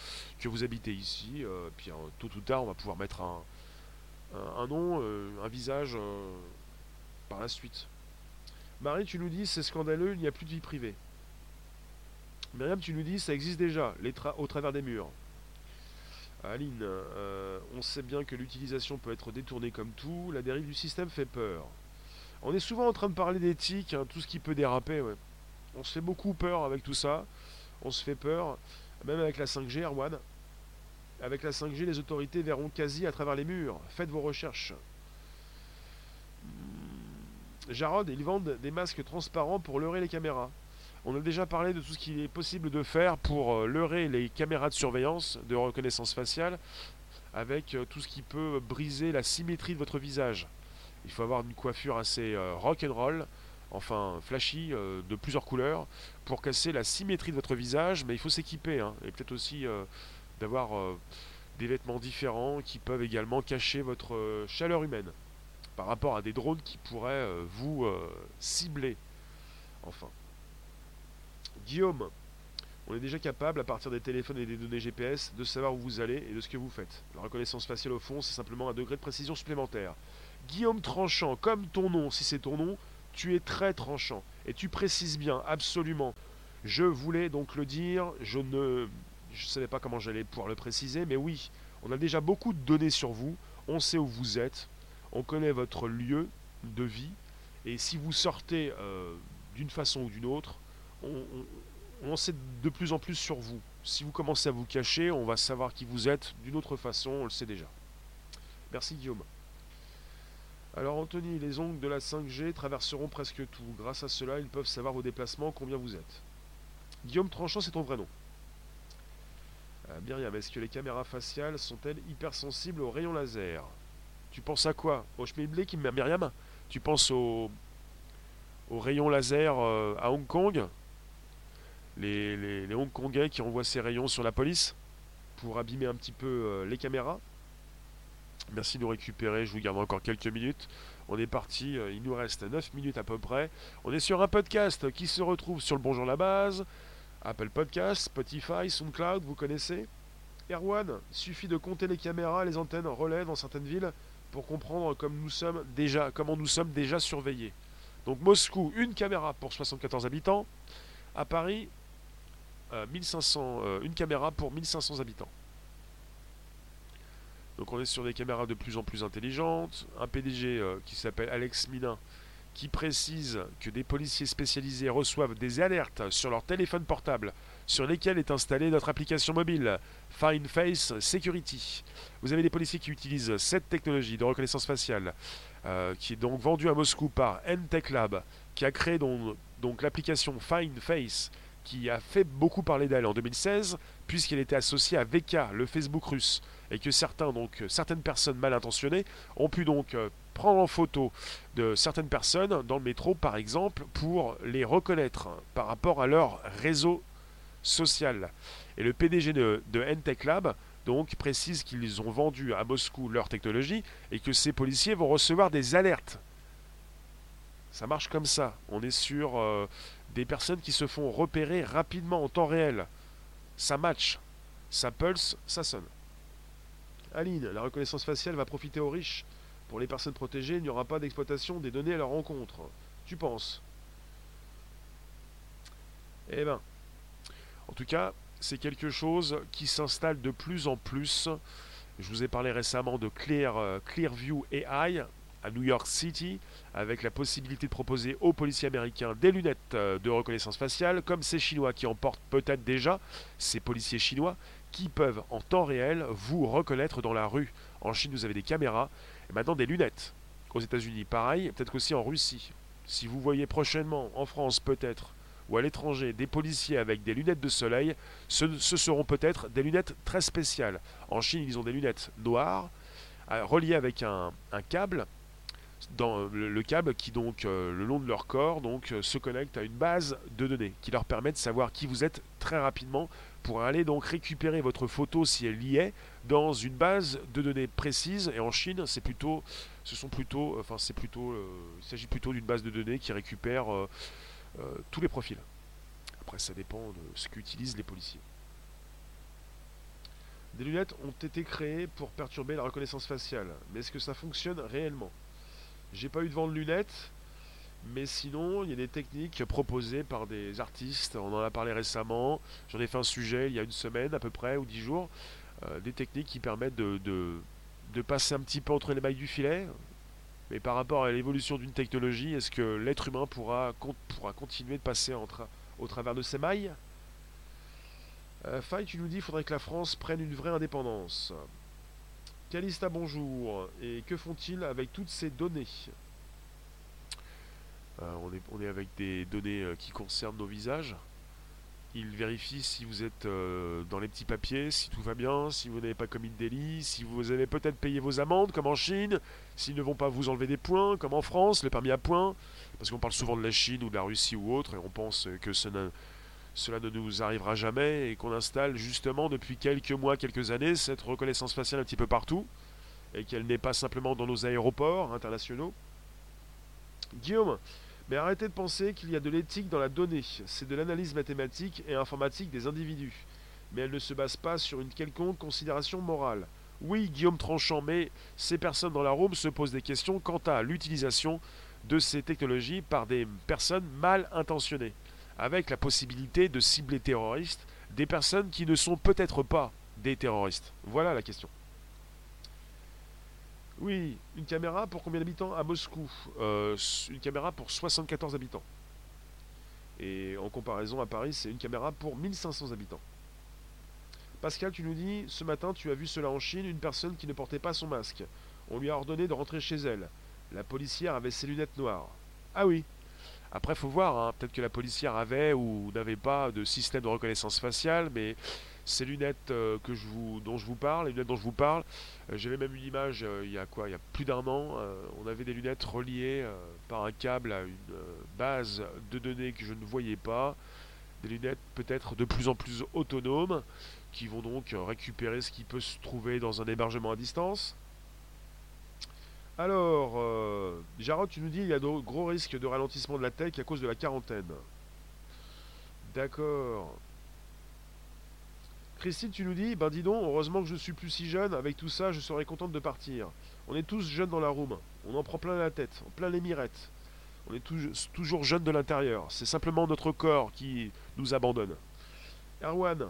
vous habitez ici, euh, puis hein, tôt ou tard on va pouvoir mettre un, nom, euh, un visage par la suite. Marie, tu nous dis c'est scandaleux, il n'y a plus de vie privée. Myriam, tu nous dis ça existe déjà, au travers des murs. Aline, euh, on sait bien que l'utilisation peut être détournée comme tout, la dérive du système fait peur. On est souvent en train de parler d'éthique, hein, tout ce qui peut déraper. On se fait beaucoup peur avec tout ça, on se fait peur, même avec la 5G, Erwan. Avec la 5G, les autorités verront quasi à travers les murs. Faites vos recherches. Jarod, ils vendent des masques transparents pour leurrer les caméras. On a déjà parlé de tout ce qu'il est possible de faire pour euh, leurrer les caméras de surveillance, de reconnaissance faciale, avec euh, tout ce qui peut briser la symétrie de votre visage. Il faut avoir une coiffure assez euh, rock roll, enfin flashy, de plusieurs couleurs, pour casser la symétrie de votre visage, mais il faut s'équiper, hein, et peut-être aussi d'avoir des vêtements différents qui peuvent également cacher votre chaleur humaine par rapport à des drones qui pourraient vous cibler. Enfin. Guillaume, on est déjà capable, à partir des téléphones et des données GPS, de savoir où vous allez et de ce que vous faites. La reconnaissance faciale au fond, c'est simplement un degré de précision supplémentaire. Guillaume Tranchant, comme ton nom, si c'est ton nom, tu es très tranchant. Et tu précises bien, absolument. Je voulais donc le dire, je ne savais pas comment j'allais pouvoir le préciser, mais oui, on a déjà beaucoup de données sur vous, on sait où vous êtes, on connaît votre lieu de vie, et si vous sortez euh, d'une façon ou d'une autre, on, sait de plus en plus sur vous. Si vous commencez à vous cacher, on va savoir qui vous êtes d'une autre façon, on le sait déjà. Merci Guillaume. Alors Anthony, les ongles de la 5G traverseront presque tout. Grâce à cela, ils peuvent savoir vos déplacements, combien vous êtes. Guillaume Tranchant, c'est ton vrai nom. Euh, Myriam, est-ce que les caméras faciales sont-elles hypersensibles aux rayons laser? Tu penses à quoi? Au Schmidblé qui Myriam? Tu penses aux, aux rayons laser euh, à Hong Kong? Les, les, Hongkongais qui envoient ces rayons sur la police pour abîmer un petit peu euh, les caméras? Merci de nous récupérer, je vous garde encore quelques minutes. On est parti, euh, il nous reste 9 minutes à peu près. On est sur un podcast qui se retrouve sur le Bonjour la base, Apple Podcast, Spotify, SoundCloud, vous connaissez? Erwan, suffit de compter les caméras les antennes relais dans certaines villes pour comprendre comme nous sommes déjà, comment nous sommes déjà surveillés. Donc Moscou, une caméra pour 74 habitants. À Paris, 1500, euh, euh, une caméra pour 1500 habitants. Donc on est sur des caméras de plus en plus intelligentes. Un PDG euh, qui s'appelle Alex Minin qui précise que des policiers spécialisés reçoivent des alertes sur leur téléphone portable sur lesquels est installée notre application mobile Fine Face Security. Vous avez des policiers qui utilisent cette technologie de reconnaissance faciale qui est donc vendue à Moscou par Entech Lab qui a créé donc, donc l'application Fine Face qui a fait beaucoup parler d'elle en 2016, puisqu'elle était associée à VK, le Facebook russe, et que certains, donc, certaines personnes mal intentionnées ont pu donc euh, prendre en photo de certaines personnes dans le métro, par exemple, pour les reconnaître par rapport à leur réseau social. Et le PDG de, de Entech Lab donc précise qu'ils ont vendu à Moscou leur technologie et que ces policiers vont recevoir des alertes. Ça marche comme ça. On est sur euh, des personnes qui se font repérer rapidement en temps réel. Ça match, ça pulse, ça sonne. Aline, la reconnaissance faciale va profiter aux riches. Pour les personnes protégées, il n'y aura pas d'exploitation des données à leur rencontre. Tu penses? Eh ben, en tout cas, c'est quelque chose qui s'installe de plus en plus. Je vous ai parlé récemment de Clear, euh, Clearview AI, à New York City, avec la possibilité de proposer aux policiers américains des lunettes euh, de reconnaissance faciale, comme ces Chinois qui en portent peut-être déjà, ces policiers chinois, qui peuvent en temps réel vous reconnaître dans la rue. En Chine, vous avez des caméras, et maintenant des lunettes. Aux États-Unis, pareil, peut-être aussi en Russie. Si vous voyez prochainement, en France peut-être, ou à l'étranger, des policiers avec des lunettes de soleil, ce, seront peut-être des lunettes très spéciales. En Chine, ils ont des lunettes noires, euh, reliées avec un câble dans le, câble qui donc euh, le long de leur corps donc euh, se connecte à une base de données qui leur permet de savoir qui vous êtes très rapidement pour aller donc récupérer votre photo si elle y est dans une base de données précise et en Chine c'est plutôt ce sont plutôt enfin c'est plutôt euh, il s'agit plutôt d'une base de données qui récupère tous les profils après ça dépend de ce qu'utilisent les policiers des lunettes ont été créées pour perturber la reconnaissance faciale mais est-ce que ça fonctionne réellement? J'ai pas eu de vent de lunettes, mais sinon, il y a des techniques proposées par des artistes. On en a parlé récemment. J'en ai fait un sujet il y a une semaine à peu près, ou dix jours. Euh, des techniques qui permettent de, passer un petit peu entre les mailles du filet. Mais par rapport à l'évolution d'une technologie, est-ce que l'être humain pourra, pourra continuer de passer au travers de ces mailles? Euh, tu nous dis qu'il faudrait que la France prenne une vraie indépendance. Calista, bonjour. Et que font-ils avec toutes ces données? Euh, on, est, on, est, avec des données euh, qui concernent nos visages. Il vérifie si vous êtes euh, dans les petits papiers, si tout va bien, si vous n'avez pas commis de délit, si vous avez peut-être payé vos amendes, comme en Chine, s'ils ne vont pas vous enlever des points, comme en France, le permis à points, parce qu'on parle souvent de la Chine ou de la Russie ou autre, et on pense que cela ne nous arrivera jamais, et qu'on installe justement depuis quelques mois, quelques années, cette reconnaissance faciale un petit peu partout, et qu'elle n'est pas simplement dans nos aéroports internationaux. Guillaume, mais arrêtez de penser qu'il y a de l'éthique dans la donnée. C'est de l'analyse mathématique et informatique des individus. Mais elle ne se base pas sur une quelconque considération morale. Oui, Guillaume Tranchant, mais ces personnes dans la room se posent des questions quant à l'utilisation de ces technologies par des personnes mal intentionnées, avec la possibilité de cibler terroristes des personnes qui ne sont peut-être pas des terroristes. Voilà la question. Oui, une caméra pour combien d'habitants à Moscou? Euh, Une caméra pour 74 habitants. Et en comparaison à Paris, c'est une caméra pour 1500 habitants. Pascal, tu nous dis, ce matin tu as vu cela en Chine, une personne qui ne portait pas son masque. On lui a ordonné de rentrer chez elle. La policière avait ses lunettes noires. Ah oui. Après, faut voir, hein. peut-être que la policière avait ou n'avait pas de système de reconnaissance faciale, mais ces lunettes euh, dont je vous parle, les lunettes dont je vous parle, euh, j'avais même une image euh, il y a quoi Il y a plus d'un an. on avait des lunettes reliées par un câble à une base de données que je ne voyais pas. Des lunettes peut-être de plus en plus autonomes qui vont donc récupérer ce qui peut se trouver dans un hébergement à distance. Alors, Jarod, tu nous dis qu'il y a de gros risques de ralentissement de la tech à cause de la quarantaine. D'accord. Tu nous dis, ben dis donc, heureusement que je suis plus si jeune, avec tout ça, je serais contente de partir. On est tous jeunes dans la room, on en prend plein la tête, plein les mirettes. On est toujours jeunes de l'intérieur, c'est simplement notre corps qui nous abandonne. Erwan,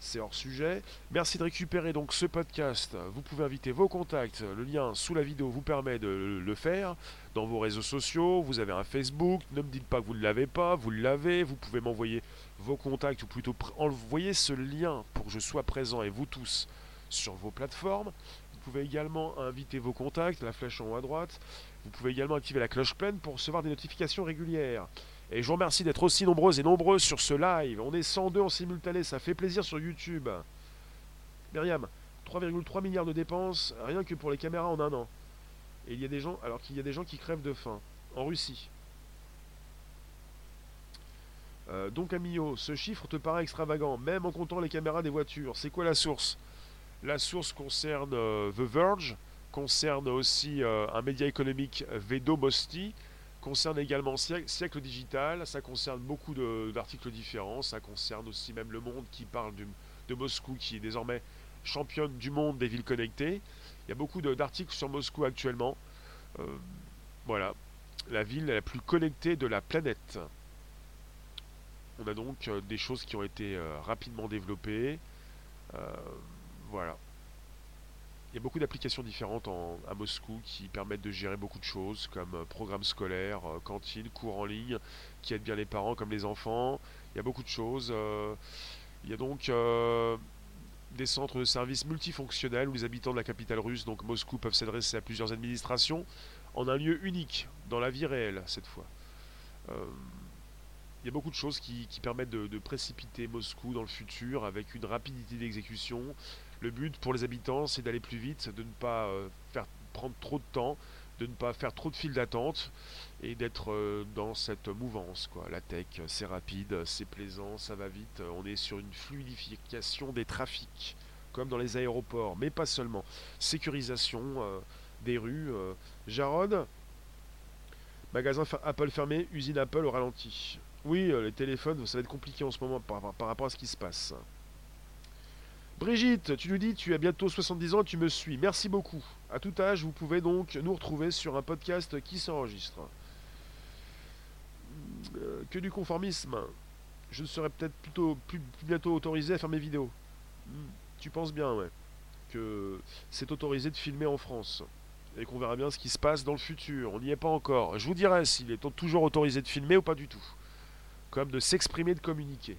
c'est hors sujet. Merci de récupérer donc ce podcast. Vous pouvez inviter vos contacts. Le lien sous la vidéo vous permet de le faire dans vos réseaux sociaux. Vous avez un Facebook. Ne me dites pas que vous ne l'avez pas. Vous l'avez. Vous pouvez m'envoyer vos contacts ou plutôt envoyer ce lien pour que je sois présent et vous tous sur vos plateformes. Vous pouvez également inviter vos contacts, la flèche en haut à droite. Vous pouvez également activer la cloche pleine pour recevoir des notifications régulières. Et je vous remercie d'être aussi nombreux et nombreux sur ce live. On est 102 en simultané, ça fait plaisir sur YouTube. Myriam, 3,3 milliards de dépenses, rien que pour les caméras en un an. Et il y a des gens, alors qu'il y a des gens qui crèvent de faim. En Russie. Euh, donc Amio, ce chiffre te paraît extravagant, même en comptant les caméras des voitures. C'est quoi la source? La source concerne euh, The Verge, concerne aussi euh, un média économique Vedomosti, concerne également Siècle Digital, ça concerne beaucoup d'articles différents, ça concerne aussi même Le Monde qui parle de Moscou qui est désormais championne du monde des villes connectées. Il y a beaucoup d'articles sur Moscou actuellement. Euh, voilà, la ville la plus connectée de la planète. On a donc euh, des choses qui ont été euh, rapidement développées. voilà. Il y a beaucoup d'applications différentes à Moscou qui permettent de gérer beaucoup de choses, comme euh, programmes scolaires, euh, cantines, cours en ligne, qui aident bien les parents comme les enfants. Il y a beaucoup de choses. Euh, il y a donc des centres de services multifonctionnels où les habitants de la capitale russe, donc Moscou, peuvent s'adresser à plusieurs administrations en un lieu unique, dans la vie réelle cette fois. il y a beaucoup de choses qui, permettent de, précipiter Moscou dans le futur avec une rapidité d'exécution, le but pour les habitants, c'est d'aller plus vite, de ne pas euh, faire prendre trop de temps, de ne pas faire trop de files d'attente et d'être euh, dans cette mouvance. Quoi. La tech, c'est rapide, c'est plaisant, ça va vite. On est sur une fluidification des trafics, comme dans les aéroports, mais pas seulement. Sécurisation euh, des rues. Jarod, magasin Apple fermé, usine Apple au ralenti. Oui, les téléphones, ça va être compliqué en ce moment par rapport à ce qui se passe. Brigitte, tu nous dis tu as bientôt 70 ans et tu me suis. Merci beaucoup. À tout âge, vous pouvez donc nous retrouver sur un podcast qui s'enregistre. Euh, que du conformisme. Je serai peut-être plutôt plus, bientôt autorisé à faire mes vidéos. Hmm, tu penses bien, ouais. Que c'est autorisé de filmer en France. Et qu'on verra bien ce qui se passe dans le futur. On n'y est pas encore. Je vous dirai s'il est toujours autorisé de filmer ou pas du tout. Comme de s'exprimer, de communiquer.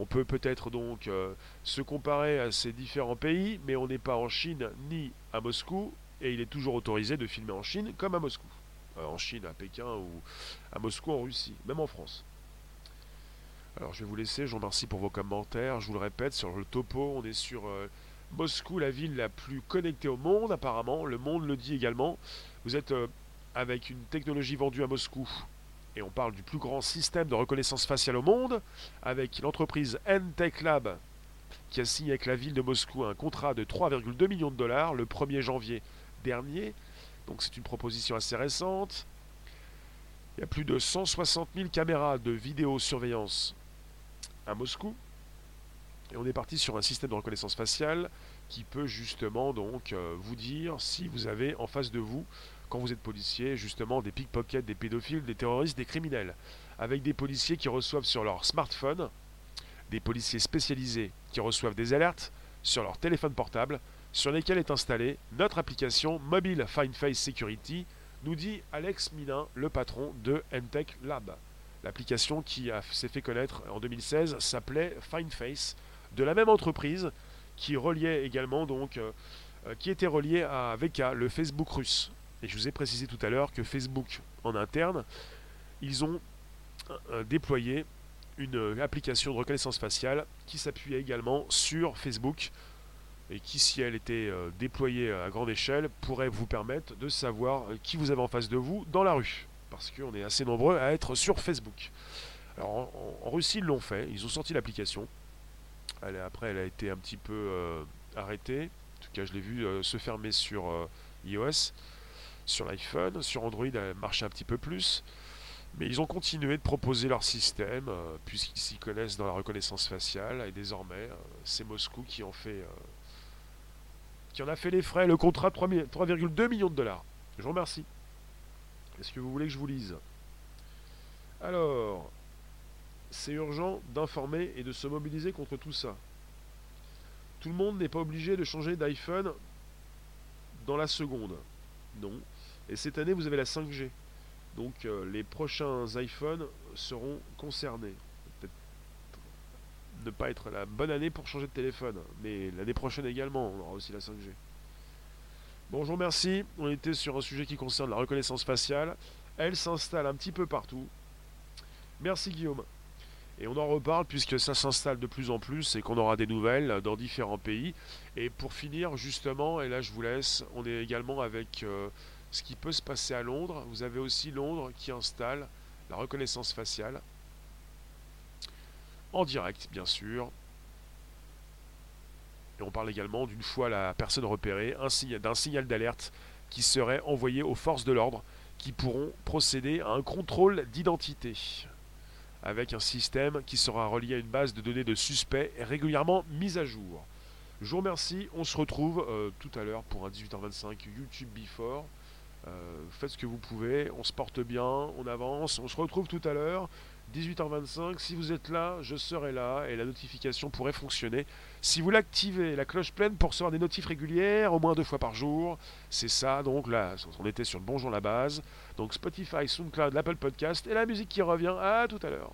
On peut peut-être donc euh, se comparer à ces différents pays, mais on n'est pas en Chine ni à Moscou, et il est toujours autorisé de filmer en Chine comme à Moscou. Euh, en Chine, à Pékin ou à Moscou en Russie, même en France. Alors je vais vous laisser, je vous remercie pour vos commentaires. Je vous le répète, sur le topo, on est sur euh, Moscou, la ville la plus connectée au monde apparemment. Le monde le dit également. Vous êtes avec une technologie vendue à Moscou. Et on parle du plus grand système de reconnaissance faciale au monde, avec l'entreprise N-Tech Lab, qui a signé avec la ville de Moscou un contrat de 3,2 millions de dollars le 1er janvier dernier. Donc c'est une proposition assez récente. Il y a plus de 160 000 caméras de vidéosurveillance à Moscou. Et on est parti sur un système de reconnaissance faciale qui peut justement donc euh, vous dire si vous avez en face de vous, quand vous êtes policier, justement des pickpockets, des pédophiles, des terroristes, des criminels. Avec des policiers qui reçoivent sur leur smartphone, des policiers spécialisés qui reçoivent des alertes sur leur téléphone portable, sur lesquels est installée notre application Mobile Find Face Security, nous dit Alex Minin, le patron de Entech Lab. L'application qui s'est fait connaître en 2016 s'appelait FindFace, de la même entreprise qui reliait également donc euh, euh, qui était relié à VK, le Facebook russe. Et je vous ai précisé tout à l'heure que Facebook en interne, ils ont euh, déployé une application de reconnaissance faciale qui s'appuyait également sur Facebook et qui, si elle était déployée à grande échelle, pourrait vous permettre de savoir qui vous avez en face de vous dans la rue parce qu'on est assez nombreux à être sur Facebook. Alors en, Russie, ils l'ont fait, ils ont sorti l'application. après, elle a été un petit peu euh, arrêtée. En tout cas, je l'ai vu euh, se fermer sur euh, iOS, sur l'iPhone, sur Android, elle marchait un petit peu plus. Mais ils ont continué de proposer leur système, puisqu'ils s'y connaissent dans la reconnaissance faciale, et désormais, c'est Moscou qui en fait, qui en a fait les frais, le contrat 3,2 millions de dollars. Je vous remercie. Est-ce que vous voulez que je vous lise? Alors, c'est urgent d'informer et de se mobiliser contre tout ça. Tout le monde n'est pas obligé de changer d'iPhone dans la seconde. Non. Et cette année, vous avez la 5G. Donc euh, les prochains iPhones seront concernés. Peut-être ne pas être la bonne année pour changer de téléphone, mais l'année prochaine également, on aura aussi la 5G. Bonjour, merci. On était sur un sujet qui concerne la reconnaissance faciale. Elle s'installe un petit peu partout. Merci Guillaume. Et on en reparle puisque ça s'installe de plus en plus et qu'on aura des nouvelles dans différents pays. Et pour finir, justement, et là je vous laisse, on est également avec euh, ce qui peut se passer à Londres. Vous avez aussi Londres qui installe la reconnaissance faciale. En direct, bien sûr. Et on parle également d'une fois la personne repérée, d'un signal d'alerte qui serait envoyé aux forces de l'ordre qui pourront procéder à un contrôle d'identité avec un système qui sera relié à une base de données de suspects régulièrement mise à jour. Je vous remercie, on se retrouve euh, tout à l'heure pour un 18h25 YouTube Before. Euh, faites ce que vous pouvez, on se porte bien, on avance, on se retrouve tout à l'heure. 18h25, si vous êtes là, je serai là et la notification pourrait fonctionner. Si vous l'activez, la cloche pleine pour recevoir des notifs régulières, au moins deux fois par jour, c'est ça. Donc là, on était sur le Bonjour la base. Donc Spotify, SoundCloud, l'Apple Podcast et la musique qui revient. À tout à l'heure.